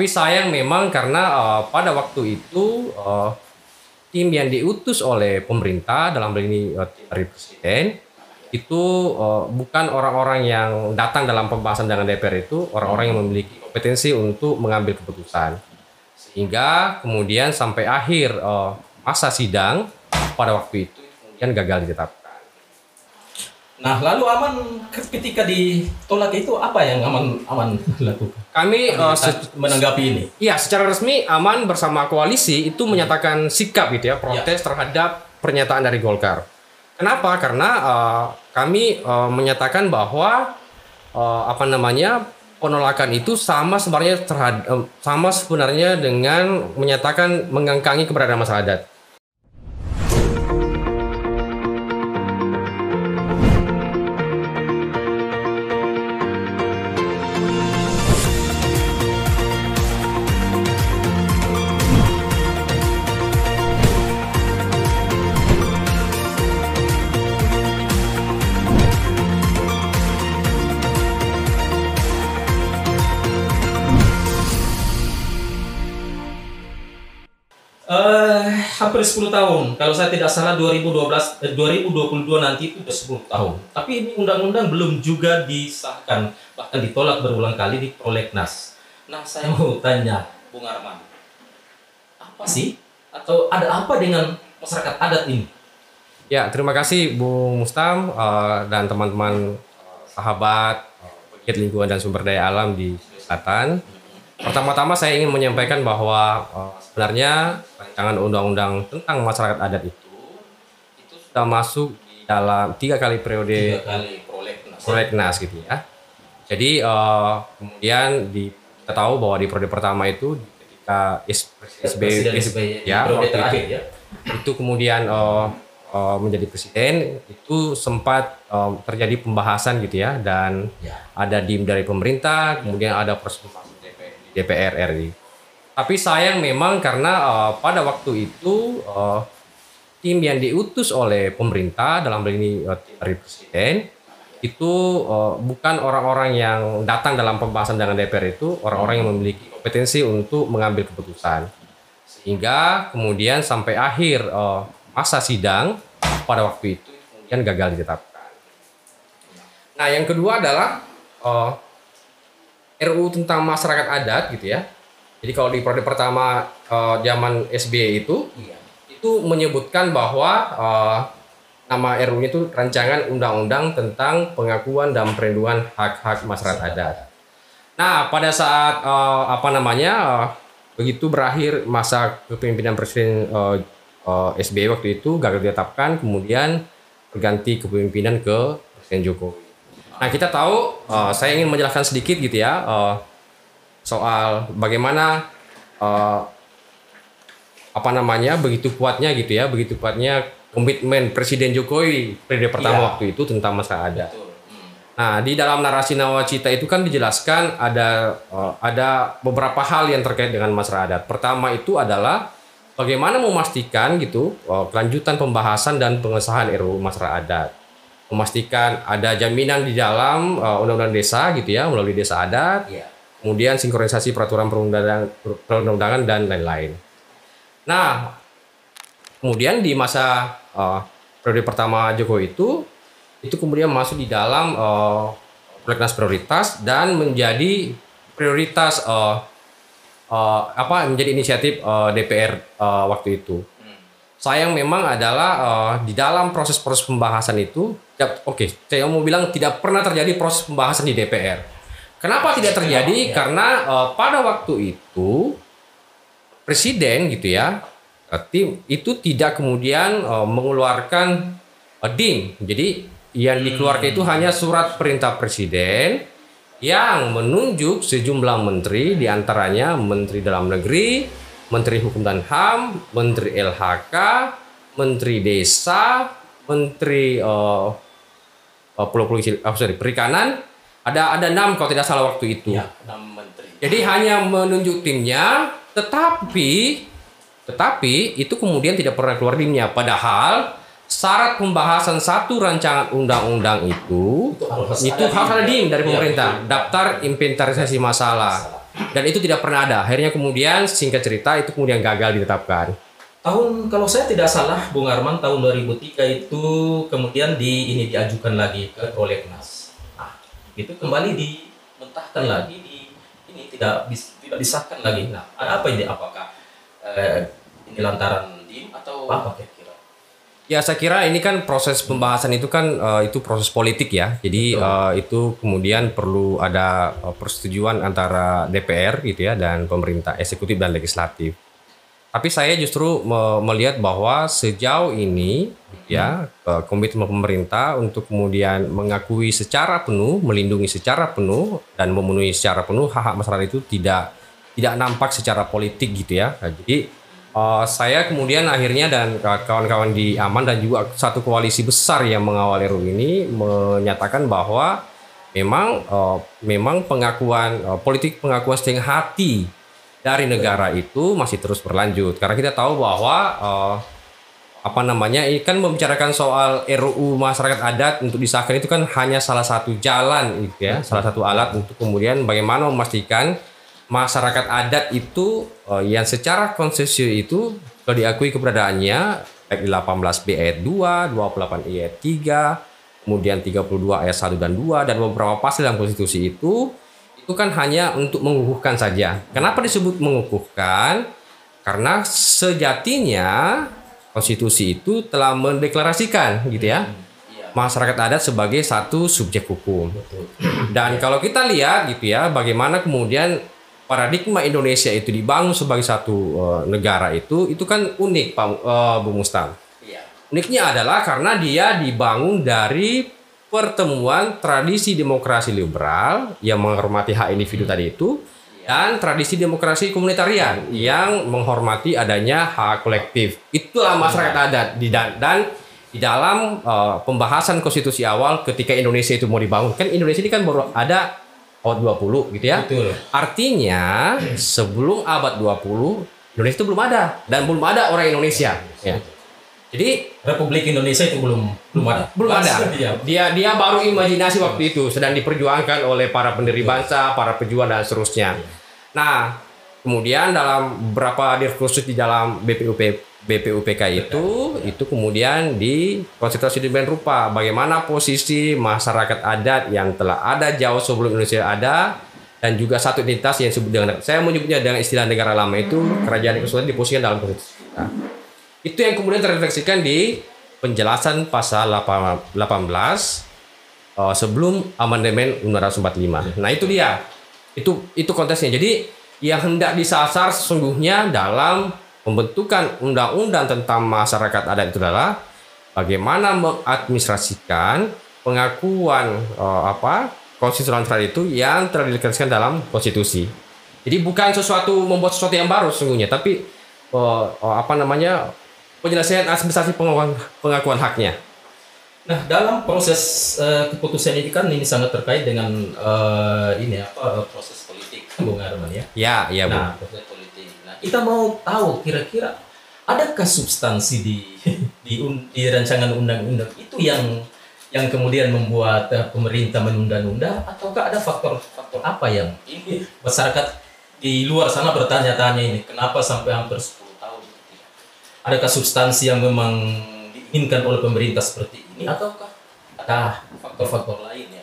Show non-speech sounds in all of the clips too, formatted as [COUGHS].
Tapi sayang memang karena uh, pada waktu itu uh, tim yang diutus oleh pemerintah dalam hal ini uh, dari presiden itu uh, bukan orang-orang yang datang dalam pembahasan dengan DPR itu orang-orang yang memiliki kompetensi untuk mengambil keputusan sehingga kemudian sampai akhir uh, masa sidang pada waktu itu kemudian gagal ditetapkan. Nah, lalu aman ketika ditolak itu apa yang aman aman lakukan? Kami uh, menanggapi ini. Iya, secara resmi aman bersama koalisi itu menyatakan sikap gitu ya protes ya. terhadap pernyataan dari Golkar. Kenapa? Karena uh, kami uh, menyatakan bahwa uh, apa namanya penolakan itu sama sebenarnya terhadap sama sebenarnya dengan menyatakan mengangkangi keberadaan masyarakat. Hampir 10 tahun. Kalau saya tidak salah 2012 eh, 2022 nanti itu sudah 10 tahun. Tapi ini undang-undang belum juga disahkan, bahkan ditolak berulang kali di prolegnas. Nah, saya mau tanya Bung Arman. Apa sih atau ada apa dengan masyarakat adat ini? Ya, terima kasih Bung Mustam uh, dan teman-teman uh, sahabat uh, lingkungan dan sumber daya alam di Selatan. Pertama-tama saya ingin menyampaikan bahwa uh, sebenarnya rancangan undang-undang tentang masyarakat adat itu itu sudah masuk di dalam tiga kali periode tiga kali prolegnas, prolegnas gitu ya. Jadi uh, kemudian di, kita tahu bahwa di periode pertama itu ketika SBY ya, waktu itu, ya itu kemudian uh, uh, menjadi presiden itu sempat uh, terjadi pembahasan gitu ya dan ya. ada dim dari pemerintah kemudian ada proses DPR RI. Tapi sayang memang karena uh, pada waktu itu uh, tim yang diutus oleh pemerintah dalam hal ini uh, presiden itu uh, bukan orang-orang yang datang dalam pembahasan dengan DPR itu orang-orang yang memiliki kompetensi untuk mengambil keputusan sehingga kemudian sampai akhir uh, masa sidang pada waktu itu kemudian gagal ditetapkan. Nah yang kedua adalah uh, RUU tentang masyarakat adat gitu ya jadi kalau di periode pertama uh, zaman SBY itu iya. itu menyebutkan bahwa uh, nama RUU itu rancangan undang-undang tentang pengakuan dan perlindungan hak-hak masyarakat adat. Nah, pada saat uh, apa namanya uh, begitu berakhir masa kepemimpinan Presiden uh, uh, SBY waktu itu gagal ditetapkan, kemudian berganti kepemimpinan ke Presiden Jokowi. Nah, kita tahu uh, saya ingin menjelaskan sedikit gitu ya. Uh, soal bagaimana uh, apa namanya begitu kuatnya gitu ya begitu kuatnya komitmen Presiden Jokowi periode pertama iya. waktu itu tentang masa ada. Hmm. Nah di dalam narasi nawacita itu kan dijelaskan ada uh, ada beberapa hal yang terkait dengan masyarakat adat. Pertama itu adalah bagaimana memastikan gitu uh, kelanjutan pembahasan dan pengesahan RUU masyarakat adat. Memastikan ada jaminan di dalam undang-undang uh, desa gitu ya melalui desa adat. Yeah kemudian sinkronisasi peraturan perundang-undangan dan lain-lain. Nah, kemudian di masa uh, periode pertama Jokowi itu itu kemudian masuk di dalam uh, prolegnas prioritas dan menjadi prioritas uh, uh, apa menjadi inisiatif uh, DPR uh, waktu itu. Sayang memang adalah uh, di dalam proses-proses pembahasan itu, ya, oke, okay, saya mau bilang tidak pernah terjadi proses pembahasan di DPR Kenapa tidak terjadi? Ya. Karena uh, pada waktu itu presiden gitu ya, tim itu tidak kemudian uh, mengeluarkan uh, DIM. Jadi yang dikeluarkan itu hanya surat perintah presiden yang menunjuk sejumlah menteri di antaranya Menteri Dalam Negeri, Menteri Hukum dan HAM, Menteri LHK, Menteri Desa, Menteri uh, Pulau Pulau oh, sorry, Perikanan, ada ada enam kalau tidak salah waktu itu. Ya, menteri. Jadi hanya menunjuk timnya, tetapi tetapi itu kemudian tidak pernah keluar timnya. Padahal syarat pembahasan satu rancangan undang-undang itu itu itu harus ada dim dari iya, pemerintah, ya, daftar inventarisasi masalah. Dan itu tidak pernah ada. Akhirnya kemudian singkat cerita itu kemudian gagal ditetapkan. Tahun kalau saya tidak salah Bung Arman tahun 2003 itu kemudian di ini diajukan lagi ke prolegnas. Nah, itu kembali dimentahkan lagi di ini tidak bis, tidak disahkan lagi. Nah, ada apa ini apakah eh, ini lantaran dim atau apa? Ya saya kira ini kan proses pembahasan itu kan uh, itu proses politik ya. Jadi uh, itu kemudian perlu ada uh, persetujuan antara DPR gitu ya dan pemerintah eksekutif dan legislatif. Tapi saya justru me melihat bahwa sejauh ini ya uh, komitmen pemerintah untuk kemudian mengakui secara penuh, melindungi secara penuh dan memenuhi secara penuh hak-hak masyarakat itu tidak tidak nampak secara politik gitu ya. Jadi uh, saya kemudian akhirnya dan kawan-kawan di Aman dan juga satu koalisi besar yang mengawal RUU ini menyatakan bahwa memang uh, memang pengakuan uh, politik pengakuan setengah hati dari negara itu masih terus berlanjut. Karena kita tahu bahwa uh, apa namanya ini kan membicarakan soal RUU masyarakat adat untuk disahkan itu kan hanya salah satu jalan gitu ya salah satu alat untuk kemudian bagaimana memastikan masyarakat adat itu uh, yang secara konsesi itu kalau diakui keberadaannya baik di 18 B ayat 2, 28 I ayat 3, kemudian 32 ayat 1 dan 2 dan beberapa pasal dalam konstitusi itu itu kan hanya untuk mengukuhkan saja. Kenapa disebut mengukuhkan? Karena sejatinya konstitusi itu telah mendeklarasikan gitu ya iya. masyarakat adat sebagai satu subjek hukum. Dan kalau kita lihat gitu ya, bagaimana kemudian paradigma Indonesia itu dibangun sebagai satu uh, negara itu itu kan unik Pak uh, Bu Mustam. Iya. Uniknya adalah karena dia dibangun dari pertemuan tradisi demokrasi liberal yang menghormati hak individu hmm. tadi itu iya. dan tradisi demokrasi komunitarian yang menghormati adanya hak kolektif. Itulah masyarakat iya. adat di dan, dan di dalam uh, pembahasan konstitusi awal ketika Indonesia itu mau dibangun kan Indonesia ini kan baru ada abad 20 gitu ya. Betul. Artinya sebelum abad 20 Indonesia itu belum ada dan belum ada orang Indonesia ya. Jadi Republik Indonesia itu belum belum ada. Belum ada. Dia dia baru imajinasi waktu itu sedang diperjuangkan oleh para pendiri bangsa, para pejuang dan seterusnya. Nah, kemudian dalam beberapa diskursus di dalam BPUP BPUPK itu itu kemudian di konsentrasi demikian rupa bagaimana posisi masyarakat adat yang telah ada jauh sebelum Indonesia ada dan juga satu identitas yang disebut dengan saya menyebutnya dengan istilah negara lama itu kerajaan kesultanan diposisikan dalam konstitusi kita. Itu yang kemudian terrefleksikan di penjelasan pasal 18 uh, sebelum amandemen Undang-Undang 45. Nah, itu dia. Itu itu konteksnya. Jadi yang hendak disasar sesungguhnya dalam pembentukan undang-undang tentang masyarakat adat itu adalah bagaimana mengadministrasikan pengakuan uh, apa konstitusional itu yang dideklarasikan dalam konstitusi. Jadi bukan sesuatu membuat sesuatu yang baru sesungguhnya, tapi uh, uh, apa namanya penyelesaian administrasi pengakuan pengakuan haknya. Nah, dalam proses uh, keputusan ini kan ini sangat terkait dengan uh, ini apa proses politik, [LAUGHS] Bung Arman ya. Ya, ya, Bu. Nah, proses kita mau tahu kira-kira adakah substansi di [LAUGHS] di, di rancangan undang-undang itu yang yang kemudian membuat uh, pemerintah menunda-nunda? Ataukah ada faktor-faktor apa yang ini masyarakat di luar sana bertanya-tanya ini kenapa sampai hampir 10 tahun? Adakah substansi yang memang diinginkan oleh pemerintah seperti ini ataukah ada faktor-faktor lain ya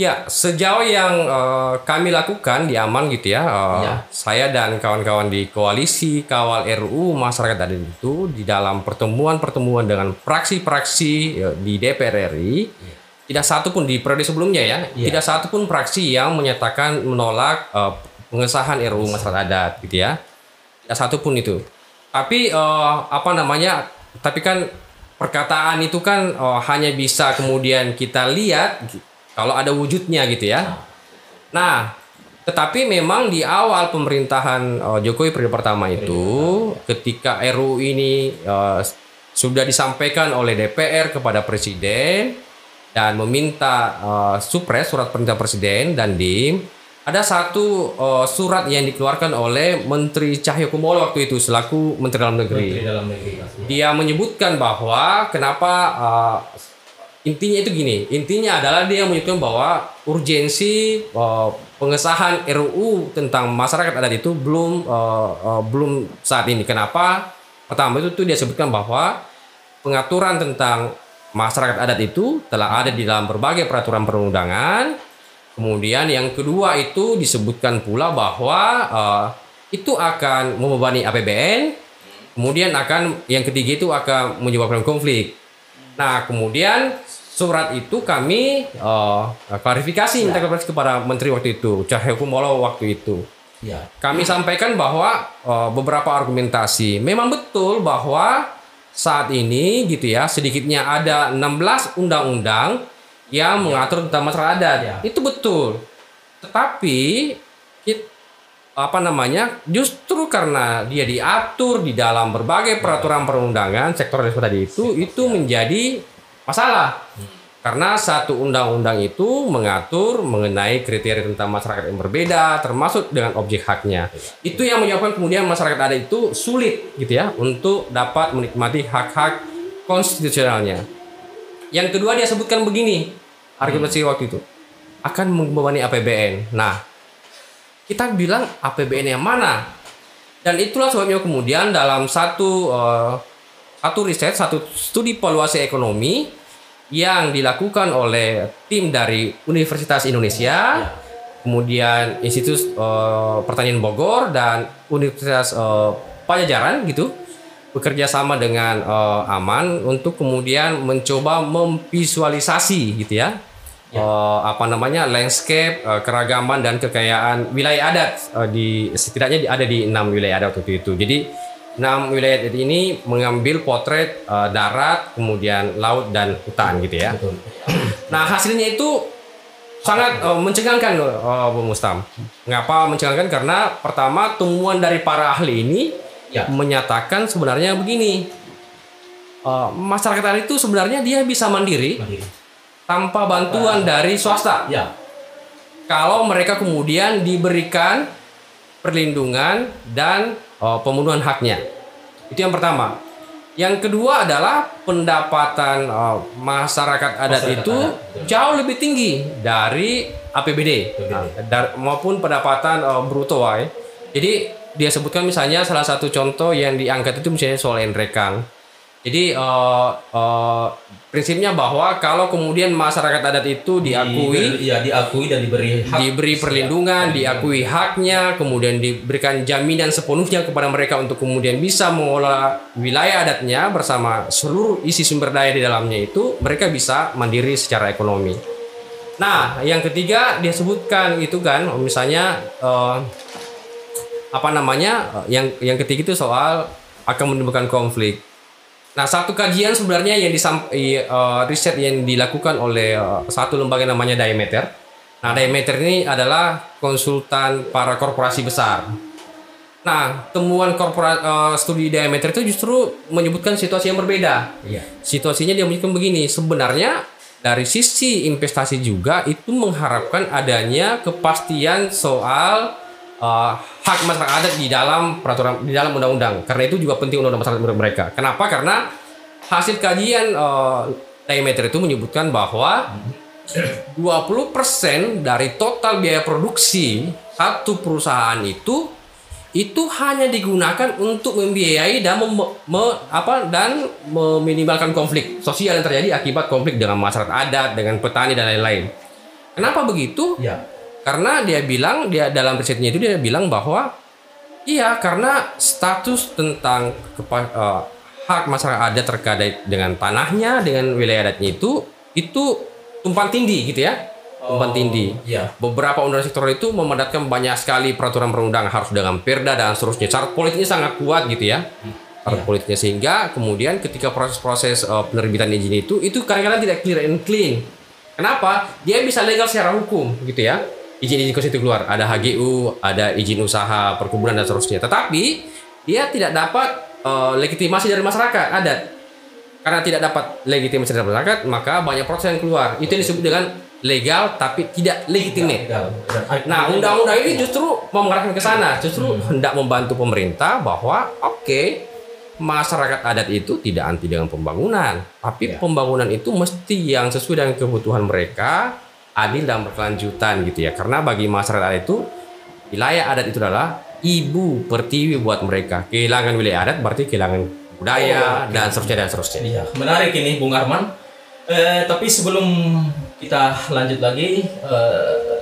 Ya, sejauh yang uh, kami lakukan di Aman gitu ya, uh, ya. saya dan kawan-kawan di koalisi kawal RUU masyarakat adat itu di dalam pertemuan-pertemuan dengan fraksi-fraksi uh, di DPR RI, ya. tidak satu pun di periode sebelumnya ya, ya, tidak satu pun fraksi yang menyatakan menolak uh, pengesahan RUU masyarakat adat gitu ya, tidak satu pun itu. Tapi uh, apa namanya? Tapi kan perkataan itu kan uh, hanya bisa kemudian kita lihat kalau ada wujudnya gitu ya. Nah, tetapi memang di awal pemerintahan uh, Jokowi periode pertama itu, ketika RUU ini uh, sudah disampaikan oleh DPR kepada Presiden dan meminta uh, supres surat perintah Presiden dan DIM, ada satu uh, surat yang dikeluarkan oleh Menteri Cahyokumolo waktu itu selaku Menteri Dalam Negeri. Menteri Dalam Negeri. Dia menyebutkan bahwa kenapa uh, intinya itu gini, intinya adalah dia menyebutkan bahwa urgensi uh, pengesahan RUU tentang masyarakat adat itu belum uh, uh, belum saat ini. Kenapa? Pertama itu tuh dia sebutkan bahwa pengaturan tentang masyarakat adat itu telah ada di dalam berbagai peraturan perundangan Kemudian yang kedua itu disebutkan pula bahwa uh, itu akan membebani APBN. Kemudian akan yang ketiga itu akan menyebabkan konflik. Nah, kemudian surat itu kami uh, klarifikasi minta ya. klarifikasi kepada menteri waktu itu, Cahyokumolo waktu itu. Ya. Kami sampaikan bahwa uh, beberapa argumentasi memang betul bahwa saat ini gitu ya sedikitnya ada 16 undang-undang yang mengatur tentang masalah adat. Ya. Itu betul. Tetapi kita, apa namanya? Justru karena dia diatur di dalam berbagai peraturan perundangan sektor tadi itu itu menjadi masalah. Hmm. Karena satu undang-undang itu mengatur mengenai kriteria tentang masyarakat yang berbeda, termasuk dengan objek haknya. Itu yang menyebabkan kemudian masyarakat adat itu sulit gitu ya untuk dapat menikmati hak-hak konstitusionalnya. Yang kedua dia sebutkan begini, argumentasi hmm. waktu itu akan membebani APBN. Nah, kita bilang APBN yang mana? Dan itulah sebabnya kemudian dalam satu uh, satu riset, satu studi valuasi ekonomi yang dilakukan oleh tim dari Universitas Indonesia, ya. kemudian Institut uh, Pertanian Bogor dan Universitas uh, Pajajaran gitu bekerja sama dengan uh, Aman untuk kemudian mencoba memvisualisasi gitu ya ya. uh, apa namanya landscape uh, keragaman dan kekayaan wilayah adat uh, di setidaknya ada di enam wilayah adat waktu itu jadi enam wilayah adat ini mengambil potret uh, darat kemudian laut dan hutan gitu ya Betul. nah hasilnya itu sangat uh, mencengangkan uh, Bu Mustam mengapa mencengangkan karena pertama temuan dari para ahli ini ya. menyatakan sebenarnya begini uh, masyarakat itu sebenarnya dia bisa mandiri, mandiri tanpa bantuan dari swasta. Ya. Kalau mereka kemudian diberikan perlindungan dan oh, pemenuhan haknya. Itu yang pertama. Yang kedua adalah pendapatan oh, masyarakat adat masyarakat itu adat, jauh lebih tinggi dari APBD, Nah, dar, maupun pendapatan oh, bruto. Ya. Jadi dia sebutkan misalnya salah satu contoh yang diangkat itu misalnya soal enrekang jadi uh, uh, prinsipnya bahwa kalau kemudian masyarakat adat itu diakui, Di, ya diakui dan diberi hak, diberi perlindungan, ya. diakui haknya, kemudian diberikan jaminan sepenuhnya kepada mereka untuk kemudian bisa mengelola wilayah adatnya bersama seluruh isi sumber daya di dalamnya itu, mereka bisa mandiri secara ekonomi. Nah, yang ketiga dia sebutkan itu kan, misalnya uh, apa namanya, yang yang ketiga itu soal akan menimbulkan konflik Nah, satu kajian sebenarnya yang disam, uh, riset yang dilakukan oleh uh, satu lembaga namanya Diameter. Nah, Diameter ini adalah konsultan para korporasi besar. Nah, temuan korporat uh, studi Diameter itu justru menyebutkan situasi yang berbeda. Iya. Situasinya dia menyebutkan begini, sebenarnya dari sisi investasi juga itu mengharapkan adanya kepastian soal uh, hak masyarakat adat di dalam peraturan di dalam undang-undang. Karena itu juga penting undang-undang masyarakat menurut mereka. Kenapa? Karena hasil kajian uh, itu menyebutkan bahwa 20% dari total biaya produksi satu perusahaan itu itu hanya digunakan untuk membiayai dan mem, me, apa dan meminimalkan konflik sosial yang terjadi akibat konflik dengan masyarakat adat, dengan petani dan lain-lain. Kenapa begitu? Ya karena dia bilang dia dalam risetnya itu dia bilang bahwa iya karena status tentang kepa, uh, hak masyarakat adat terkait dengan tanahnya dengan wilayah adatnya itu itu tumpang tindih gitu ya tumpang oh, tinggi. Iya. Beberapa undang sektor itu memadatkan banyak sekali peraturan perundangan harus dengan perda dan seterusnya. Syarat politiknya sangat kuat gitu ya. Syarat iya. politiknya sehingga kemudian ketika proses-proses uh, penerbitan izin itu itu kadang-kadang tidak clear and clean. Kenapa? Dia bisa legal secara hukum gitu ya izin-izin khusus itu keluar. Ada HGU, ada izin usaha perkebunan dan seterusnya. Tetapi dia tidak dapat uh, legitimasi dari masyarakat adat. Karena tidak dapat legitimasi dari masyarakat, maka banyak proses yang keluar. Itu yang disebut dengan legal tapi tidak legitimate. Nah, undang-undang ini justru mengarahkan ke sana, justru hmm. hendak membantu pemerintah bahwa oke, okay, masyarakat adat itu tidak anti dengan pembangunan, tapi ya. pembangunan itu mesti yang sesuai dengan kebutuhan mereka, adil dan berkelanjutan gitu ya. Karena bagi masyarakat adat itu wilayah adat itu adalah ibu pertiwi buat mereka. Kehilangan wilayah adat berarti kehilangan budaya oh, dan seterusnya dan seterusnya. Iya, menarik ini Bung Arman. Eh, tapi sebelum kita lanjut lagi uh,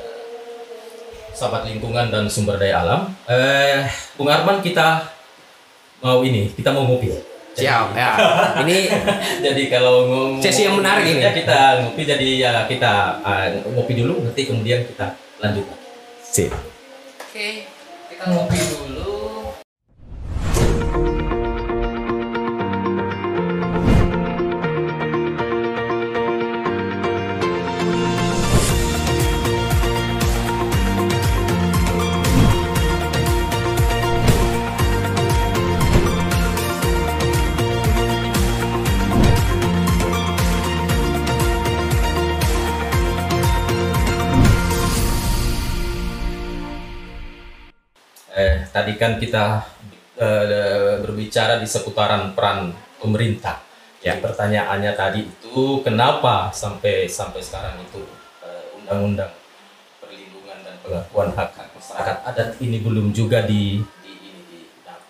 sahabat lingkungan dan sumber daya alam eh Bung Arman kita mau ini kita mau ngopi siap ya. [LAUGHS] Ini jadi kalau ngomong sesi yang menarik ini. ya kita ngopi jadi ya kita uh, ngopi dulu nanti kemudian kita lanjut sip. Oke kita ngopi dulu tadi kan kita uh, berbicara di seputaran peran pemerintah. Ya. Jadi pertanyaannya tadi itu kenapa sampai sampai sekarang itu uh, undang-undang perlindungan dan pengakuan hak hak masyarakat adat ini belum juga di di ini di nah,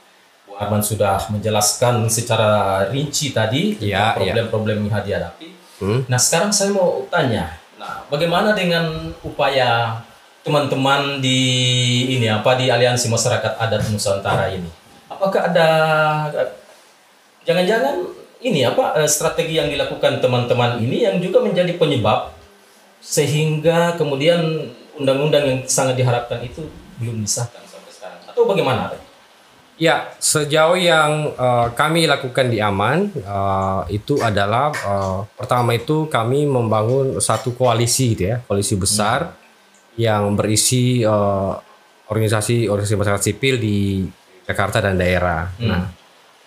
Bu Arman sudah menjelaskan secara rinci tadi ya, problem-problem yang dihadapi. Hmm. Nah sekarang saya mau tanya, nah bagaimana dengan upaya teman-teman di ini apa di Aliansi Masyarakat Adat Nusantara ini? Apakah ada jangan-jangan ini apa eh, strategi yang dilakukan teman-teman ini yang juga menjadi penyebab sehingga kemudian undang-undang yang sangat diharapkan itu belum disahkan sampai sekarang atau bagaimana? Ya, sejauh yang uh, kami lakukan di Aman uh, itu adalah uh, pertama itu kami membangun satu koalisi gitu ya, koalisi besar. Hmm yang berisi uh, organisasi organisasi masyarakat sipil di Jakarta dan daerah. Hmm. Nah,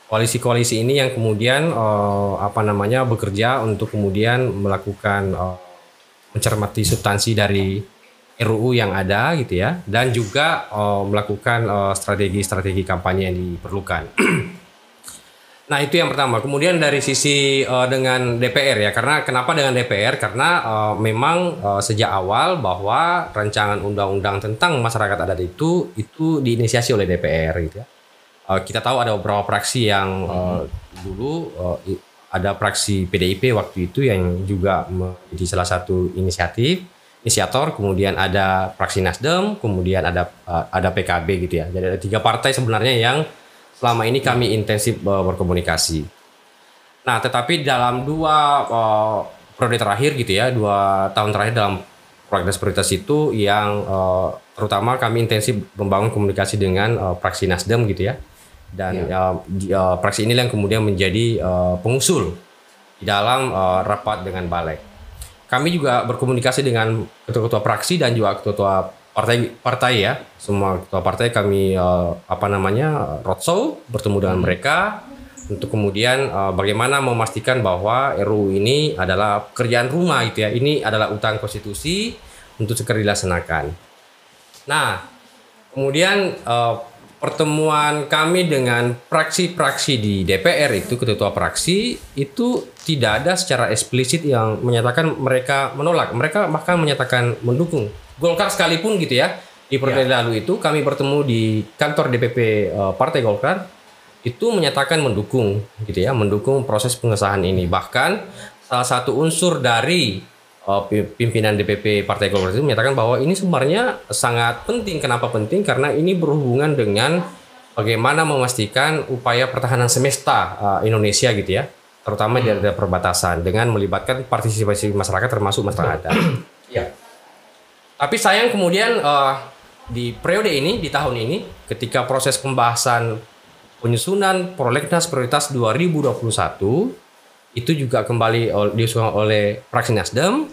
koalisi-koalisi ini yang kemudian uh, apa namanya bekerja untuk kemudian melakukan uh, mencermati substansi dari RUU yang ada gitu ya dan juga uh, melakukan strategi-strategi uh, kampanye yang diperlukan. [CLEARS THROAT] Nah itu yang pertama. Kemudian dari sisi uh, dengan DPR ya, karena kenapa dengan DPR? Karena uh, memang uh, sejak awal bahwa rancangan undang-undang tentang masyarakat adat itu itu diinisiasi oleh DPR gitu ya. Uh, kita tahu ada beberapa fraksi yang uh, dulu uh, ada fraksi PDIP waktu itu yang juga menjadi salah satu inisiatif inisiator, kemudian ada fraksi Nasdem, kemudian ada uh, ada PKB gitu ya. Jadi ada tiga partai sebenarnya yang selama ini kami intensif uh, berkomunikasi. Nah, tetapi dalam dua uh, periode terakhir gitu ya, dua tahun terakhir dalam prioritas-prioritas itu yang uh, terutama kami intensif membangun komunikasi dengan uh, praksi Nasdem gitu ya. Dan ya. uh, uh, praksi ini yang kemudian menjadi uh, pengusul di dalam uh, rapat dengan Balek. Kami juga berkomunikasi dengan ketua-ketua praksi dan juga ketua-ketua partai partai ya. Semua ketua partai kami uh, apa namanya roadshow bertemu dengan hmm. mereka. Untuk kemudian uh, bagaimana memastikan bahwa RUU ini adalah pekerjaan rumah gitu ya. Ini adalah utang konstitusi untuk segera dilaksanakan. Nah kemudian uh, pertemuan kami dengan praksi-praksi di DPR itu ketua praksi itu tidak ada secara eksplisit yang menyatakan mereka menolak. Mereka bahkan menyatakan mendukung Golkar sekalipun gitu ya di periode ya. lalu itu kami bertemu di kantor DPP uh, eh, Partai Golkar itu menyatakan mendukung gitu ya mendukung proses pengesahan ini bahkan salah satu unsur dari uh, pimpinan DPP Partai Golkar itu menyatakan bahwa ini sebenarnya sangat penting kenapa penting karena ini berhubungan dengan bagaimana memastikan upaya pertahanan semesta uh, Indonesia gitu ya terutama hmm. di daerah perbatasan dengan melibatkan partisipasi masyarakat termasuk masyarakat. Ya. Tapi sayang kemudian uh, di periode ini, di tahun ini, ketika proses pembahasan penyusunan prolegnas prioritas 2021 itu juga kembali diusulkan oleh fraksi Nasdem.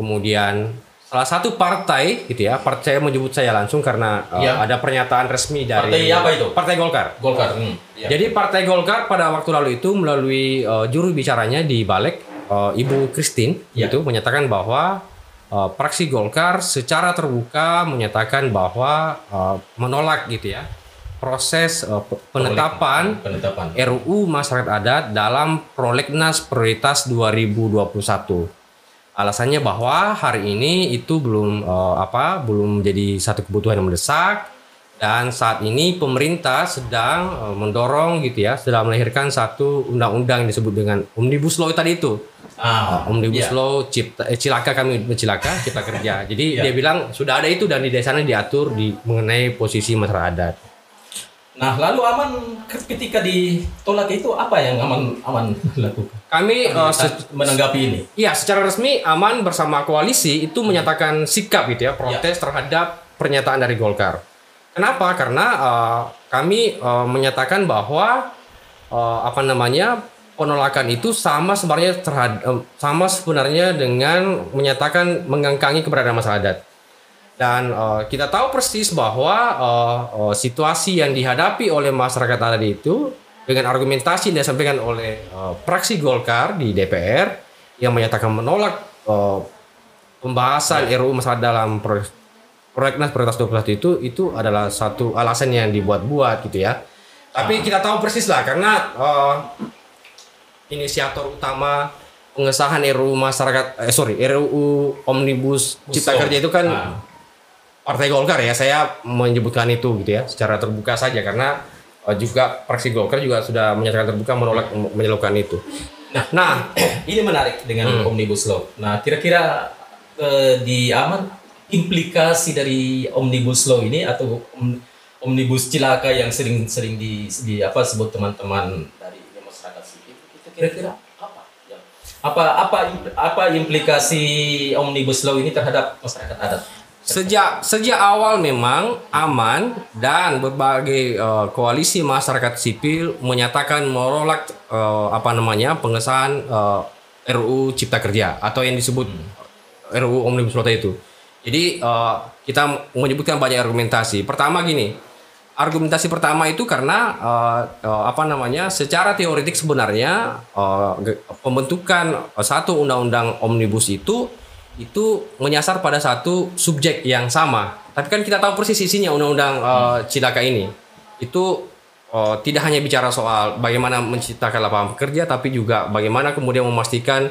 Kemudian salah satu partai gitu ya, partai menyebut saya langsung karena uh, ya. ada pernyataan resmi dari Partai apa itu? Partai Golkar. Golkar. Hmm. Ya. Jadi Partai Golkar pada waktu lalu itu melalui uh, juru bicaranya di Balik uh, Ibu Christine ya. itu menyatakan bahwa uh, praksi Golkar secara terbuka menyatakan bahwa uh, menolak gitu ya proses uh, penetapan, penetapan RUU masyarakat adat dalam prolegnas prioritas 2021. Alasannya bahwa hari ini itu belum uh, apa belum menjadi satu kebutuhan yang mendesak dan saat ini pemerintah sedang uh, mendorong gitu ya sedang melahirkan satu undang-undang yang disebut dengan omnibus law tadi itu ah, uh, omnibus yeah. law cipta eh, cilaka kami cilaka cipta kerja [LAUGHS] jadi yeah. dia bilang sudah ada itu dan di sana diatur di mengenai posisi masyarakat adat Nah, lalu aman ketika ditolak itu apa yang aman aman [LAUGHS] lakukan? Kami uh, menanggapi ini. Iya, secara resmi aman bersama koalisi itu menyatakan sikap gitu ya, protes ya. terhadap pernyataan dari Golkar. Kenapa? Karena uh, kami uh, menyatakan bahwa uh, apa namanya penolakan itu sama sebenarnya terhadap uh, sama sebenarnya dengan menyatakan mengangkangi keberadaan masyarakat dan uh, kita tahu persis bahwa uh, uh, situasi yang dihadapi oleh masyarakat tadi itu dengan argumentasi yang disampaikan oleh uh, praksi Golkar di DPR yang menyatakan menolak uh, pembahasan ya. RUU masalah dalam proyek prolegnas prioritas 21 itu itu adalah satu alasan yang dibuat-buat gitu ya. Tapi ah. kita tahu persis lah karena uh, inisiator utama pengesahan RUU masyarakat eh sorry RUU Omnibus Cipta Kerja itu kan ah Partai Golkar ya saya menyebutkan itu gitu ya secara terbuka saja karena uh, juga fraksi Golkar juga sudah menyatakan terbuka menolak menyalurkan itu. Nah, nah [CLEARS THROAT] ini menarik dengan hmm. omnibus law. Nah, kira-kira uh, di aman implikasi dari omnibus law ini atau om, omnibus cilaka yang sering-sering di, di apa sebut teman-teman dari masyarakat sipil itu kira-kira apa? Ya. Apa apa apa implikasi omnibus law ini terhadap masyarakat adat? Sejak sejak awal memang aman dan berbagai uh, koalisi masyarakat sipil menyatakan menolak uh, apa namanya pengesahan uh, eh, RUU Cipta Kerja atau yang disebut hmm. RUU Omnibus Law itu. Jadi uh, kita menyebutkan banyak argumentasi. Pertama gini, argumentasi pertama itu karena uh, uh, apa namanya secara teoretik sebenarnya uh, pembentukan satu undang-undang omnibus itu itu menyasar pada satu subjek yang sama. Tapi kan kita tahu persis isinya undang-undang uh, Cilaka ini. Itu uh, tidak hanya bicara soal bagaimana menciptakan lapangan pekerja, tapi juga bagaimana kemudian memastikan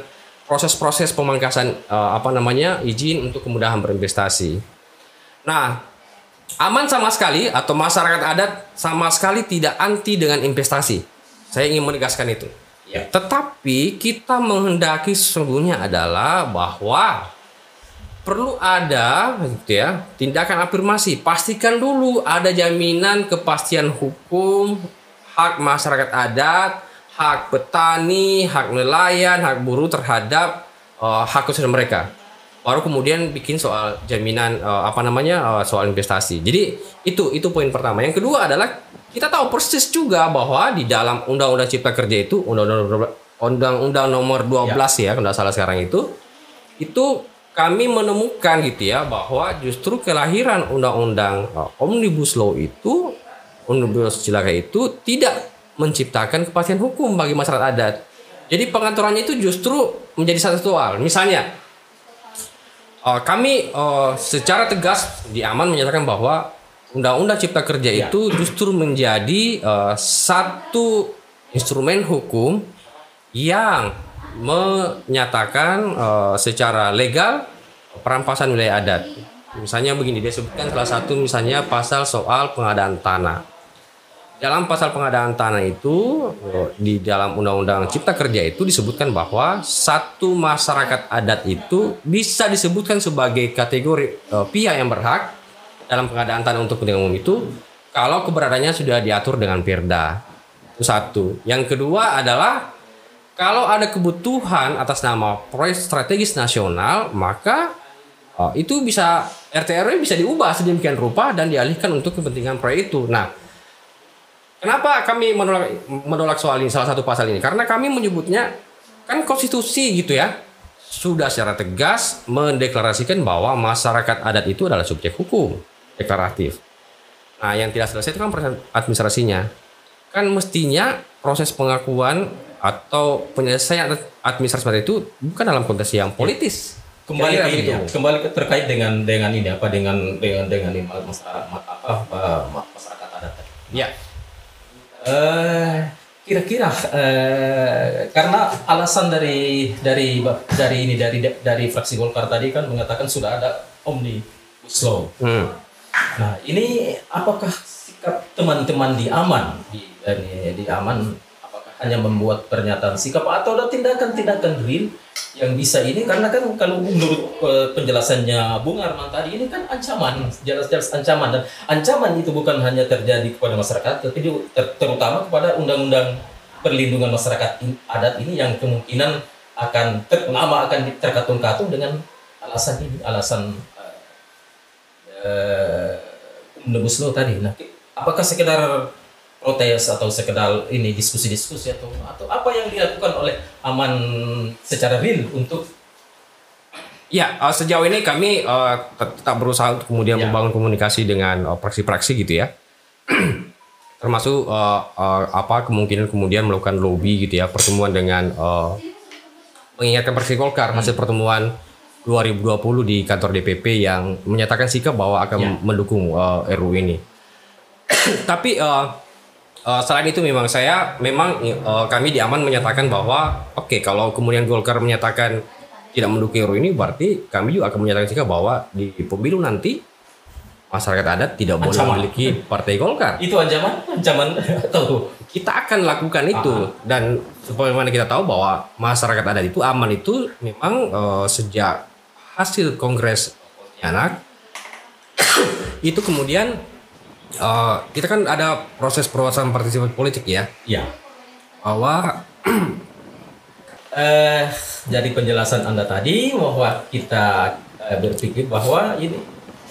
proses-proses pemangkasan uh, apa namanya izin untuk kemudahan berinvestasi. Nah, aman sama sekali atau masyarakat adat sama sekali tidak anti dengan investasi. Saya ingin menegaskan itu. Ya. Tetapi kita menghendaki sesungguhnya adalah bahwa perlu ada gitu ya tindakan afirmasi. Pastikan dulu ada jaminan kepastian hukum, hak masyarakat adat, hak petani, hak nelayan, hak buruh terhadap uh, hak khusus mereka. Baru kemudian bikin soal jaminan uh, apa namanya uh, soal investasi. Jadi itu itu poin pertama. Yang kedua adalah kita tahu persis juga bahwa di dalam Undang-Undang Cipta Kerja itu Undang-Undang nomor 12 ya, ya kalau salah sekarang itu itu kami menemukan gitu ya bahwa justru kelahiran Undang-Undang Omnibus Law itu Omnibus Cilaka itu tidak menciptakan kepastian hukum bagi masyarakat adat. Jadi pengaturannya itu justru menjadi satu soal. Misalnya uh, kami uh, secara tegas di Aman menyatakan bahwa Undang-Undang Cipta Kerja ya. itu justru menjadi uh, satu instrumen hukum yang menyatakan uh, secara legal perampasan wilayah adat. Misalnya begini, dia sebutkan salah satu misalnya pasal soal pengadaan tanah. Dalam pasal pengadaan tanah itu di dalam Undang-Undang Cipta Kerja itu disebutkan bahwa satu masyarakat adat itu bisa disebutkan sebagai kategori uh, pihak yang berhak dalam pengadaan tanah untuk kepentingan umum itu kalau keberadaannya sudah diatur dengan perda. Itu satu. Yang kedua adalah kalau ada kebutuhan atas nama proyek strategis nasional, maka uh, itu bisa RT RW bisa diubah sedemikian rupa dan dialihkan untuk kepentingan proyek itu. Nah, kenapa kami menolak menolak soal ini salah satu pasal ini? Karena kami menyebutnya kan konstitusi gitu ya sudah secara tegas mendeklarasikan bahwa masyarakat adat itu adalah subjek hukum deklaratif. Nah, yang tidak selesai itu kan proses administrasinya. Kan mestinya proses pengakuan atau penyelesaian administrasi itu bukan dalam konteks yang politis, kembali ke ini ya, kembali ke terkait dengan dengan ini apa dengan dengan dengan ini masyarakat apa masyarakat adat. Ya. Uh, kira-kira uh, karena alasan dari dari dari ini dari dari fraksi Golkar tadi kan mengatakan sudah ada omnibus law. Hmm. Nah ini apakah sikap teman-teman di Aman di di, di Aman hanya membuat pernyataan sikap atau ada tindakan-tindakan real yang bisa ini? Karena kan kalau menurut uh, penjelasannya Bung Arman tadi ini kan ancaman jelas-jelas ancaman. Dan ancaman itu bukan hanya terjadi kepada masyarakat tapi ter terutama kepada undang-undang perlindungan masyarakat adat ini yang kemungkinan akan ter lama akan terkatung-katung dengan alasan ini alasan uh, uh, tadi. Nah apakah sekedar protes atau sekedar ini diskusi-diskusi atau atau apa yang dilakukan oleh Aman secara real untuk Ya, uh, sejauh ini kami uh, tetap berusaha untuk kemudian ya. membangun komunikasi dengan uh, praksi-praksi gitu ya. [CLEARS THROAT] Termasuk uh, uh, apa kemungkinan kemudian melakukan lobby gitu ya, pertemuan dengan uh, mengingatkan praksi Golkar hasil pertemuan 2020 di kantor DPP yang menyatakan sikap bahwa akan ya. mendukung uh, RU ini. [CLEARS THROAT] Tapi uh, Uh, selain itu memang saya memang uh, kami di Aman menyatakan bahwa oke okay, kalau kemudian Golkar menyatakan tidak mendukung RU ini berarti kami juga akan menyatakan sikap bahwa di pemilu nanti masyarakat adat tidak boleh memiliki partai Golkar. Itu ancaman, ancaman. [LAUGHS] Atau kita akan lakukan itu. Aha. dan sebagaimana kita tahu bahwa masyarakat adat itu aman itu memang uh, sejak hasil Kongres anak [COUGHS] itu kemudian uh, kita kan ada proses perluasan partisipasi politik ya. Iya. Bahwa [CLEARS THROAT] eh dari penjelasan Anda tadi bahwa kita uh, berpikir bahwa ini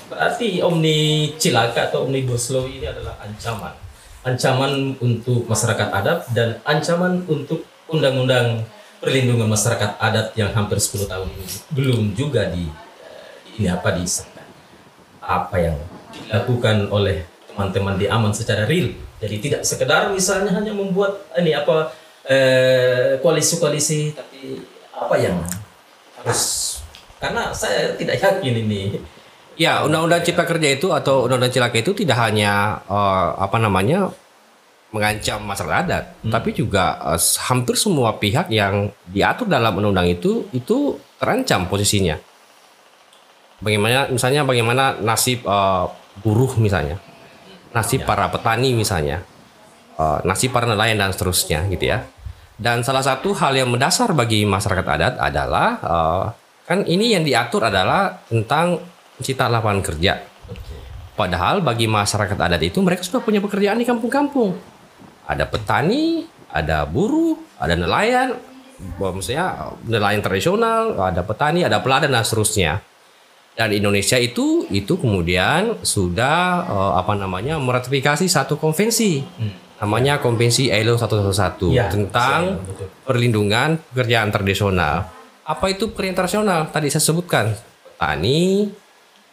berarti omni cilaka atau omnibus law ini adalah ancaman. Ancaman untuk masyarakat adat dan ancaman untuk undang-undang perlindungan masyarakat adat yang hampir 10 tahun ini belum juga di ini apa disahkan. Apa yang dilakukan oleh teman-teman di aman secara real. Jadi tidak sekedar misalnya hanya membuat ini apa eh, koalisi-koalisi, tapi apa yang harus karena saya tidak yakin ini. Ya, undang-undang cipta kerja itu atau undang-undang cilaka itu tidak hanya uh, apa namanya mengancam masyarakat adat, hmm. tapi juga uh, hampir semua pihak yang diatur dalam undang-undang itu itu terancam posisinya. Bagaimana misalnya bagaimana nasib uh, buruh misalnya nasib para petani misalnya, uh, nasib para nelayan dan seterusnya gitu ya. Dan salah satu hal yang mendasar bagi masyarakat adat adalah uh, kan ini yang diatur adalah tentang cita lapangan kerja. Padahal bagi masyarakat adat itu mereka sudah punya pekerjaan di kampung-kampung. Ada petani, ada buruh, ada nelayan, maksudnya nelayan tradisional, ada petani, ada peladan dan seterusnya dan Indonesia itu itu kemudian sudah uh, apa namanya meratifikasi satu konvensi hmm. namanya konvensi ILO 111 ya, tentang ya, perlindungan pekerjaan tradisional. Apa itu pekerjaan tradisional? Tadi saya sebutkan petani,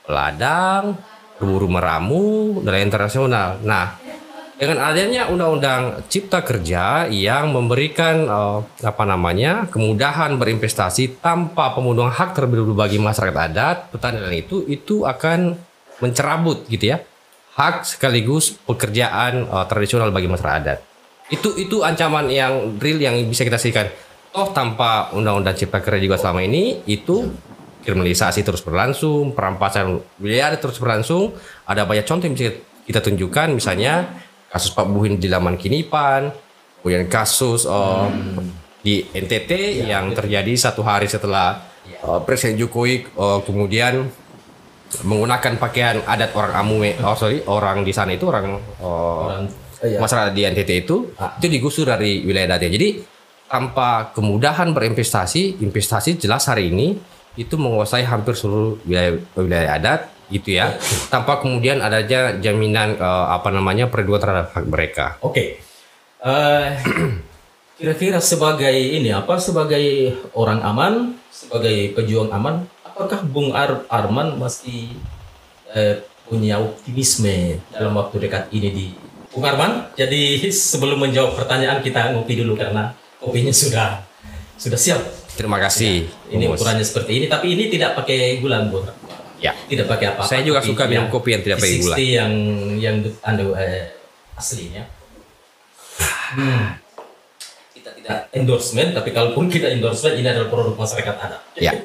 peladang, buruh meramu, nelayan internasional. Nah, dengan adanya undang-undang cipta kerja yang memberikan uh, apa namanya kemudahan berinvestasi tanpa pemenuhan hak terlebih dahulu bagi masyarakat adat petani dan itu itu akan mencerabut gitu ya hak sekaligus pekerjaan uh, tradisional bagi masyarakat adat. Itu itu ancaman yang real yang bisa kita saksikan toh tanpa undang-undang cipta kerja juga selama ini itu kriminalisasi terus berlangsung perampasan wilayah terus berlangsung ada banyak contoh yang bisa kita tunjukkan. Misalnya kasus Pak Buhin di Laman Kinipan, kemudian kasus uh, hmm. di NTT ya, yang betul. terjadi satu hari setelah ya. uh, Presiden Jokowi uh, kemudian menggunakan pakaian adat orang Amume, oh sorry orang di sana itu orang, uh, orang ya. masyarakat di NTT itu ah. itu digusur dari wilayah adatnya. Jadi tanpa kemudahan berinvestasi, investasi jelas hari ini itu menguasai hampir seluruh wilayah, wilayah adat gitu ya tanpa kemudian adanya jaminan uh, apa namanya perlindungan terhadap hak mereka. Oke. Okay. Uh, eh, [CLEARS THROAT] kira-kira sebagai ini apa sebagai orang aman, sebagai pejuang aman, apakah Bung Ar Arman masih uh, punya optimisme dalam waktu dekat ini di Bung Arman? Jadi [LAUGHS] sebelum menjawab pertanyaan kita ngopi dulu karena kopinya sudah sudah siap. Terima kasih. Ya, ini ukurannya seperti ini, tapi ini tidak pakai gula, Bu. Ya. Tidak pakai apa-apa. Saya juga suka minum kopi yang tidak pakai gula. yang yang anu eh, aslinya. Hmm. Kita tidak endorsement, tapi kalaupun kita endorsement, ini adalah produk masyarakat adat. Ya. [LAUGHS]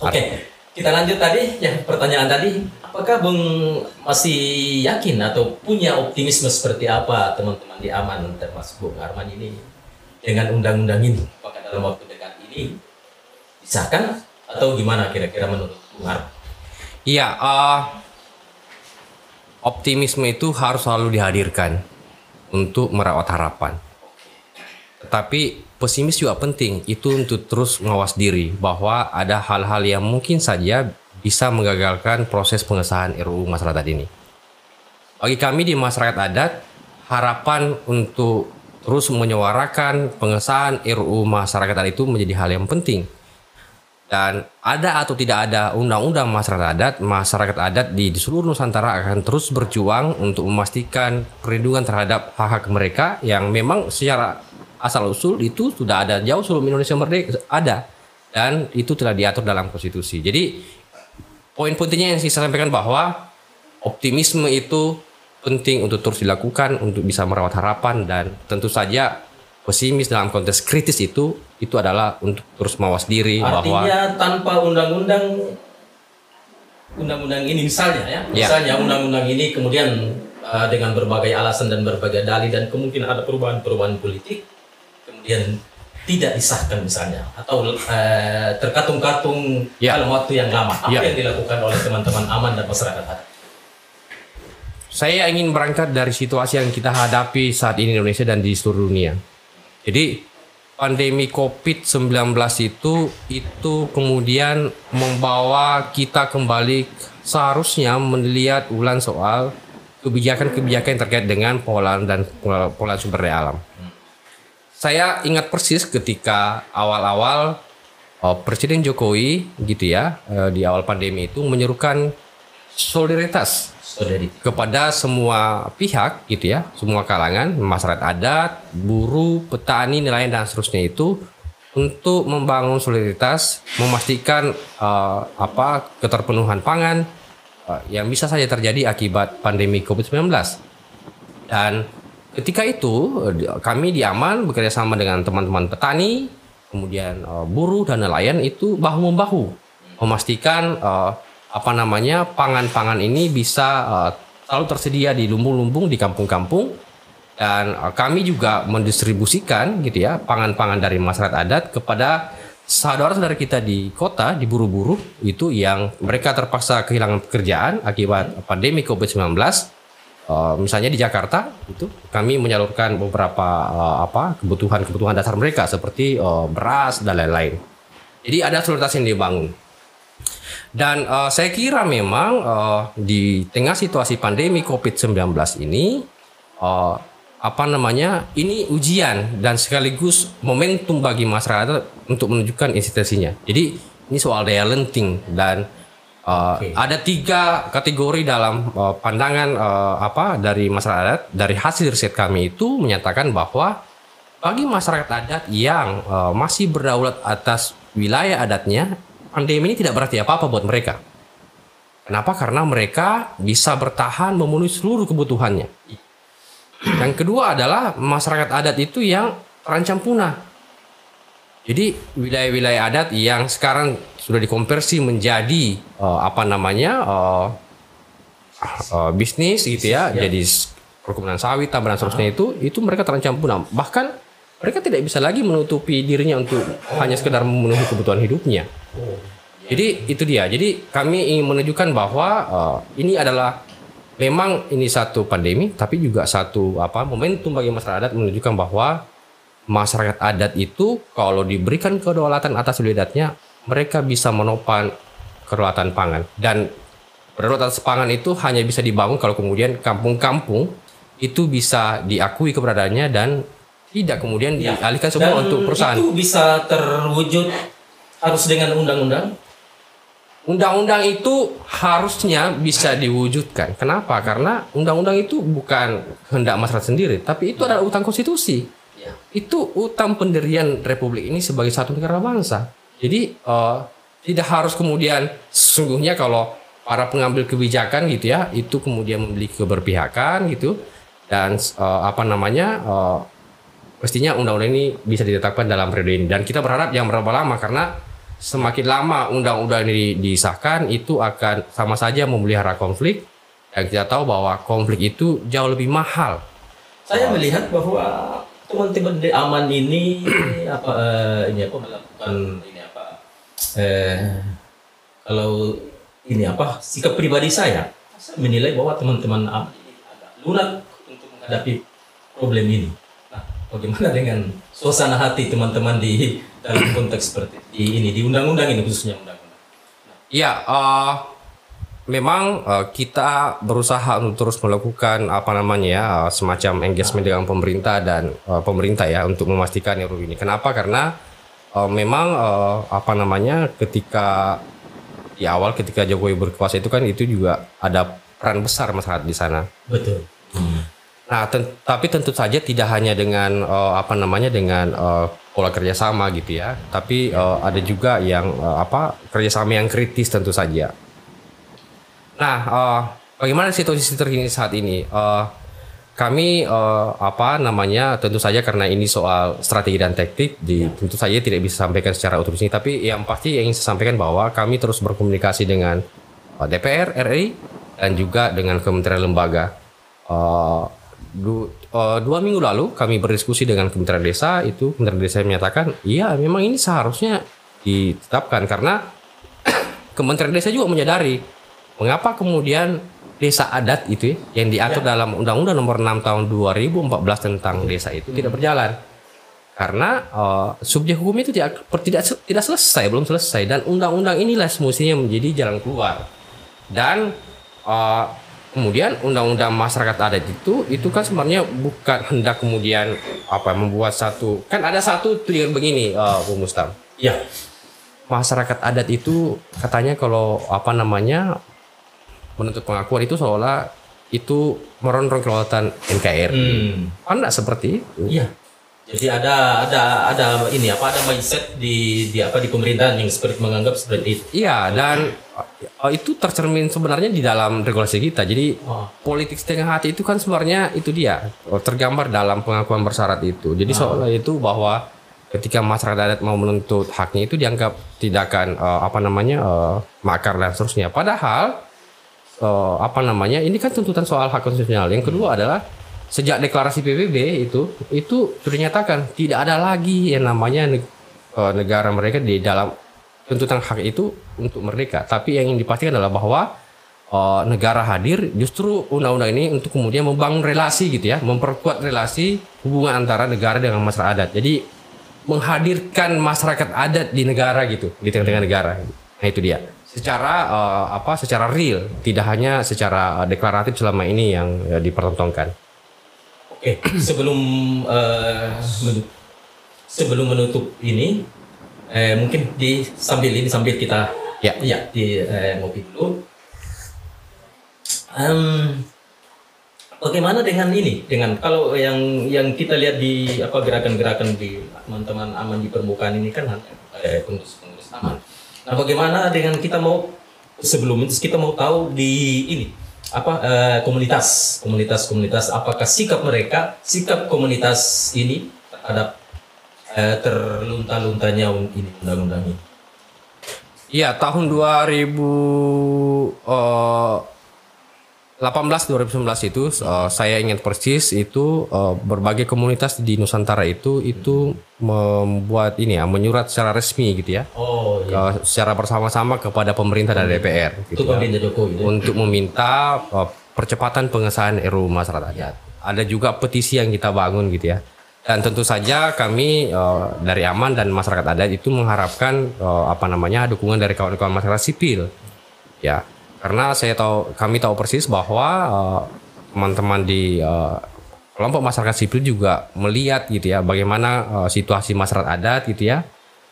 Oke. Okay. Kita lanjut tadi, yang pertanyaan tadi, apakah Bung masih yakin atau punya optimisme seperti apa teman-teman di Aman termasuk Bung Arman ini dengan undang-undang ini? Apakah dalam waktu dekat ini disahkan atau gimana kira-kira menurut Bung Arman? Iya, uh, optimisme itu harus selalu dihadirkan untuk merawat harapan. Tetapi pesimis juga penting itu untuk terus mengawas diri bahwa ada hal-hal yang mungkin saja bisa menggagalkan proses pengesahan RUU masyarakat ini. Bagi kami di masyarakat adat, harapan untuk terus menyuarakan pengesahan RUU masyarakat adat itu menjadi hal yang penting. Dan ada atau tidak ada undang-undang masyarakat adat, masyarakat adat di, seluruh Nusantara akan terus berjuang untuk memastikan perlindungan terhadap hak-hak mereka yang memang secara asal usul itu sudah ada jauh sebelum Indonesia merdeka ada dan itu telah diatur dalam konstitusi. Jadi poin pentingnya yang saya sampaikan bahwa optimisme itu penting untuk terus dilakukan untuk bisa merawat harapan dan tentu saja pesimis dalam konteks kritis itu itu adalah untuk terus mawas diri Artinya bahwa tanpa undang-undang undang-undang ini misalnya ya, ya. misalnya undang-undang ini kemudian uh, dengan berbagai alasan dan berbagai dalih dan kemungkinan ada perubahan-perubahan politik kemudian tidak disahkan misalnya atau uh, terkatung-katung ya. dalam waktu yang lama apa ya. yang dilakukan oleh teman-teman aman dan masyarakat adat saya ingin berangkat dari situasi yang kita hadapi saat ini di Indonesia dan di seluruh dunia. Jadi pandemi COVID-19 itu itu kemudian membawa kita kembali seharusnya melihat ulang soal kebijakan-kebijakan terkait dengan pengolahan dan pengolahan sumber daya alam. Saya ingat persis ketika awal-awal uh, Presiden Jokowi gitu ya uh, di awal pandemi itu menyerukan solidaritas kepada semua pihak gitu ya, semua kalangan, masyarakat adat, buruh, petani, nelayan dan seterusnya itu untuk membangun solidaritas, memastikan uh, apa keterpenuhan pangan uh, yang bisa saja terjadi akibat pandemi Covid-19. Dan Ketika itu kami di Aman bekerja sama dengan teman-teman petani, kemudian uh, buruh dan nelayan itu bahu membahu memastikan uh, apa namanya pangan-pangan ini bisa uh, selalu tersedia di lumbung-lumbung di kampung-kampung dan uh, kami juga mendistribusikan gitu ya pangan-pangan dari masyarakat adat kepada saudara-saudara kita di kota di buru-buru itu yang mereka terpaksa kehilangan pekerjaan akibat pandemi Covid-19 uh, misalnya di Jakarta itu kami menyalurkan beberapa uh, apa kebutuhan-kebutuhan dasar mereka seperti uh, beras dan lain-lain. Jadi ada solidaritas yang dibangun. Dan uh, saya kira memang uh, di tengah situasi pandemi COVID-19 ini uh, apa namanya ini ujian dan sekaligus momentum bagi masyarakat untuk menunjukkan institusinya. Jadi ini soal daya lenting dan Uh, okay. Ada tiga kategori dalam uh, pandangan uh, apa dari masyarakat dari hasil riset kami itu menyatakan bahwa bagi masyarakat adat yang uh, masih berdaulat atas wilayah adatnya, pandemi ini tidak berarti apa-apa buat mereka. Kenapa? Karena mereka bisa bertahan memenuhi seluruh kebutuhannya. Yang kedua adalah masyarakat adat itu yang terancam punah. Jadi wilayah-wilayah adat yang sekarang sudah dikonversi menjadi uh, apa namanya uh, uh, bisnis gitu ya, ya. jadi perkebunan sawit, tambahan seterusnya itu itu mereka terancam punah. Bahkan mereka tidak bisa lagi menutupi dirinya untuk hanya sekedar memenuhi kebutuhan hidupnya. Jadi itu dia. Jadi kami ingin menunjukkan bahwa uh, ini adalah memang ini satu pandemi, tapi juga satu apa momentum bagi masyarakat menunjukkan bahwa masyarakat adat itu kalau diberikan kedaulatan atas wilayahnya mereka bisa menopang kedaulatan pangan dan kedaulatan pangan itu hanya bisa dibangun kalau kemudian kampung-kampung itu bisa diakui keberadaannya dan tidak kemudian ya. dialihkan semua dan untuk perusahaan. Itu bisa terwujud harus dengan undang-undang. Undang-undang itu harusnya bisa diwujudkan. Kenapa? Karena undang-undang itu bukan hendak masyarakat sendiri, tapi itu adalah utang konstitusi. ya. itu utang pendirian Republik ini sebagai satu negara bangsa. Jadi uh, tidak harus kemudian sesungguhnya kalau para pengambil kebijakan gitu ya itu kemudian memiliki keberpihakan gitu dan uh, apa namanya uh, mestinya undang-undang ini bisa ditetapkan dalam periode ini dan kita berharap yang berapa lama karena semakin lama undang-undang ini disahkan itu akan sama saja memelihara konflik dan kita tahu bahwa konflik itu jauh lebih mahal. Saya melihat bahwa teman-teman di aman ini [CLEARS THROAT] apa uh, ini apa melakukan ini apa eh kalau ini apa sikap pribadi saya saya menilai bahwa teman-teman aman ini agak lunak untuk menghadapi problem ini. Bagaimana dengan suasana hati teman-teman di dalam konteks seperti ini di undang-undang ini khususnya undang-undang? Iya, uh, memang uh, kita berusaha untuk terus melakukan apa namanya ya uh, semacam engagement dengan pemerintah dan uh, pemerintah ya untuk memastikan RUU ini. Kenapa? Karena uh, memang uh, apa namanya ketika di awal ketika Jokowi berkuasa itu kan itu juga ada peran besar masyarakat di sana. Betul. Hmm. Nah, ten tapi tentu saja tidak hanya dengan uh, apa namanya dengan uh, pola kerjasama gitu ya, tapi uh, ada juga yang uh, apa kerjasama yang kritis tentu saja. Nah, uh, bagaimana situasi terkini saat ini? Uh, kami uh, apa namanya tentu saja karena ini soal strategi dan taktik di tentu saja tidak bisa sampaikan secara utuh ini tapi yang pasti yang ingin saya sampaikan bahwa kami terus berkomunikasi dengan uh, DPR RI dan juga dengan kementerian lembaga uh, du, uh, dua minggu lalu kami berdiskusi dengan kementerian desa itu kementerian desa menyatakan iya memang ini seharusnya ditetapkan karena [CLEARS THROAT] kementerian desa juga menyadari mengapa kemudian desa adat itu ya, yang diatur ya. dalam Undang-Undang Nomor 6 Tahun 2014 tentang desa itu hmm. tidak berjalan karena uh, subjek hukum itu tidak tidak tidak selesai belum selesai dan undang-undang inilah semestinya menjadi jalan keluar dan uh, kemudian undang-undang masyarakat adat itu itu kan sebenarnya bukan hendak kemudian apa membuat satu kan ada satu trigger begini uh, Bu Mustam ya masyarakat adat itu katanya kalau apa namanya menuntut pengakuan itu seolah itu merongrong kelewatan NKRI. Hmm. Kan seperti itu. Iya. Jadi ada ada ada ini apa ada mindset di di apa di pemerintahan yang seperti menganggap seperti itu. Iya dan uh, itu tercermin sebenarnya di dalam regulasi kita. Jadi oh. politik setengah hati itu kan sebenarnya itu dia oh, tergambar dalam pengakuan bersyarat itu. Jadi oh. seolah itu bahwa ketika masyarakat adat mau menuntut haknya itu dianggap tidak akan uh, apa namanya uh, makar dan seterusnya. Padahal uh, apa namanya ini kan tuntutan soal hak konstitusional yang kedua adalah sejak deklarasi PBB itu itu dinyatakan tidak ada lagi yang namanya uh, negara mereka di dalam tuntutan hak itu untuk merdeka. Tapi yang ingin dipastikan adalah bahwa uh, negara hadir justru undang-undang ini untuk kemudian membangun relasi gitu ya memperkuat relasi hubungan antara negara dengan masyarakat adat. Jadi menghadirkan masyarakat adat di negara gitu di tengah-tengah negara. Nah itu dia. Secara uh, apa secara real tidak hanya secara deklaratif selama ini yang uh, dipertontonkan. Oke, sebelum uh, menutup, sebelum menutup ini eh, mungkin di sambil ini sambil kita ya ya di eh, ngopi dulu. Um, bagaimana dengan ini? Dengan kalau yang yang kita lihat di apa gerakan-gerakan di teman-teman aman di permukaan ini kan eh, pengurus-pengurus aman Nah, bagaimana dengan kita mau sebelum itu kita mau tahu di ini apa uh, komunitas komunitas komunitas apakah sikap mereka sikap komunitas ini terhadap uh, terlunta-luntanya ini undang-undang ini. Iya tahun 2000 uh, 18 2019 itu uh, saya ingat persis itu uh, berbagai komunitas di Nusantara itu itu membuat ini ya menyurat secara resmi gitu ya. Oh iya. Uh, secara bersama-sama kepada pemerintah dan DPR gitu ya. Jokowi, ya. Untuk meminta uh, percepatan pengesahan RUU masyarakat adat. Ada juga petisi yang kita bangun gitu ya. Dan tentu saja kami uh, dari Aman dan masyarakat adat itu mengharapkan uh, apa namanya dukungan dari kawan-kawan masyarakat sipil. Ya, karena saya tahu kami tahu persis bahwa uh, teman-teman di uh, kelompok masyarakat sipil juga melihat gitu ya bagaimana uh, situasi masyarakat adat gitu ya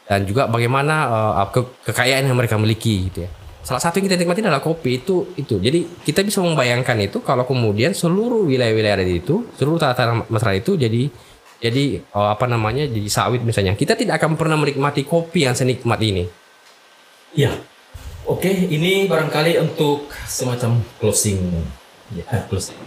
dan juga bagaimana uh, ke kekayaan yang mereka miliki gitu ya. Salah satu yang kita nikmati adalah kopi itu itu. Jadi kita bisa membayangkan itu kalau kemudian seluruh wilayah-wilayah adat itu, seluruh tanah-tanah masyarakat itu jadi jadi uh, apa namanya jadi sawit misalnya kita tidak akan pernah menikmati kopi yang senikmat ini iya oke ini barangkali untuk semacam closing. Ya closing.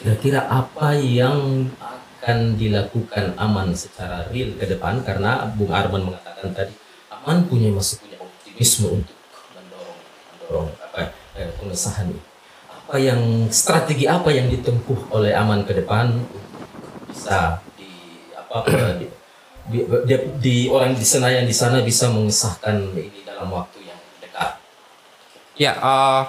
Kira-kira apa yang akan dilakukan aman secara real ke depan? Karena Bung Arman mengatakan tadi aman punya masih punya optimisme untuk mendorong mendorong apa eh, pengesahan ini. Apa yang strategi apa yang ditempuh oleh aman ke depan bisa di apa di, di, di, di orang di Senayan di sana bisa mengesahkan ini dalam waktu yang dekat ya uh,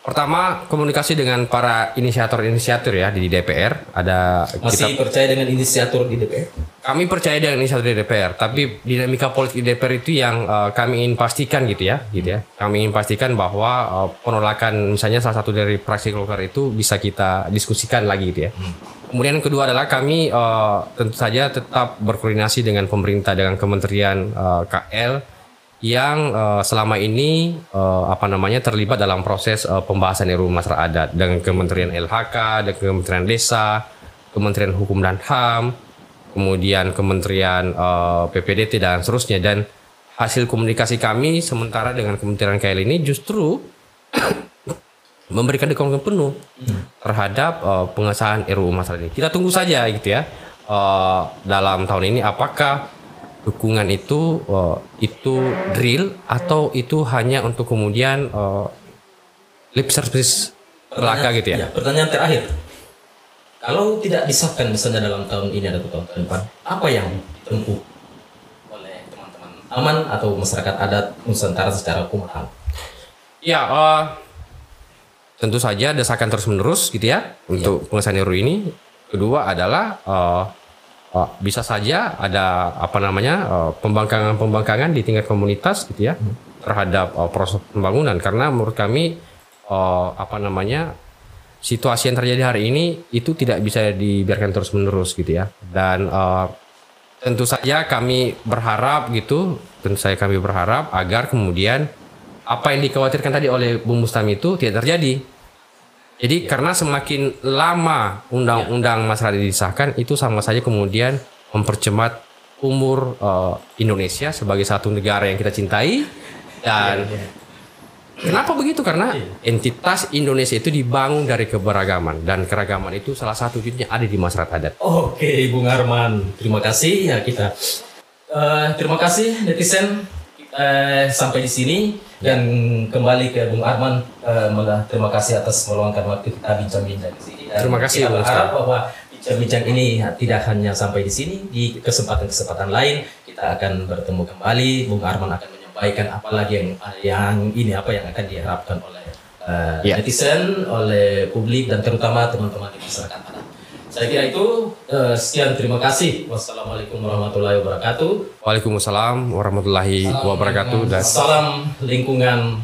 Pertama komunikasi dengan para inisiator-inisiator ya di DPR. Ada masih kita, percaya dengan inisiator di DPR? Kami percaya dengan inisiator di DPR, tapi dinamika politik di DPR itu yang uh, kami ingin pastikan gitu ya, gitu ya. Kami ingin pastikan bahwa uh, penolakan misalnya salah satu dari fraksi Golkar itu bisa kita diskusikan lagi gitu ya. Hmm. Kemudian yang kedua adalah kami uh, tentu saja tetap berkoordinasi dengan pemerintah dengan Kementerian uh, KL yang uh, selama ini uh, apa namanya terlibat dalam proses uh, pembahasan RUU Masyarakat Adat dengan Kementerian LHK, dan Kementerian Desa, Kementerian Hukum dan HAM, kemudian Kementerian uh, PPDT dan seterusnya dan hasil komunikasi kami sementara dengan Kementerian KL ini justru [COUGHS] memberikan dukungan penuh terhadap uh, pengesahan RUU Masyarakat ini. Kita tunggu saja gitu ya uh, dalam tahun ini apakah dukungan itu uh, itu drill atau itu hanya untuk kemudian uh, lip service belaka gitu ya? ya? Pertanyaan terakhir, kalau tidak disahkan misalnya dalam tahun ini atau tahun depan, apa yang ditempuh oleh teman-teman aman atau masyarakat adat Nusantara secara kumaha? Ya, uh, tentu saja desakan terus menerus gitu ya, ya. untuk pengesahan RUU ini. Kedua adalah uh, bisa saja ada apa namanya uh, pembangkangan-pembangkangan di tingkat komunitas gitu ya hmm. terhadap uh, proses pembangunan. Karena menurut kami uh, apa namanya situasi yang terjadi hari ini itu tidak bisa dibiarkan terus menerus gitu ya. Dan uh, tentu saja kami berharap gitu tentu saya kami berharap agar kemudian apa yang dikhawatirkan tadi oleh Bung Mustam itu tidak terjadi jadi ya. karena semakin lama undang-undang ya. masyarakat disahkan itu sama saja kemudian mempercepat umur uh, Indonesia sebagai satu negara yang kita cintai dan ya, ya. kenapa begitu karena ya. entitas Indonesia itu dibangun dari keberagaman dan keragaman itu salah satu wujudnya ada di masyarakat adat. Oke, Bung Arman, terima kasih ya kita. Uh, terima kasih netizen uh, sampai di sini dan kembali ke Bung Arman uh, terima kasih atas meluangkan waktu kita bincang-bincang di sini. Dan terima kasih. Kita berharap bahwa bincang-bincang ini tidak hanya sampai di sini, di kesempatan-kesempatan lain kita akan bertemu kembali. Bung Arman akan menyampaikan apa lagi yang yang ini apa yang akan diharapkan oleh uh, yeah. netizen, oleh publik dan terutama teman-teman di masyarakat. Saya kira itu uh, sekian terima kasih. Wassalamualaikum warahmatullahi wabarakatuh. Waalaikumsalam warahmatullahi salam wabarakatuh dan salam lingkungan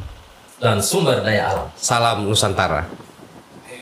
dan sumber daya alam. Salam Nusantara.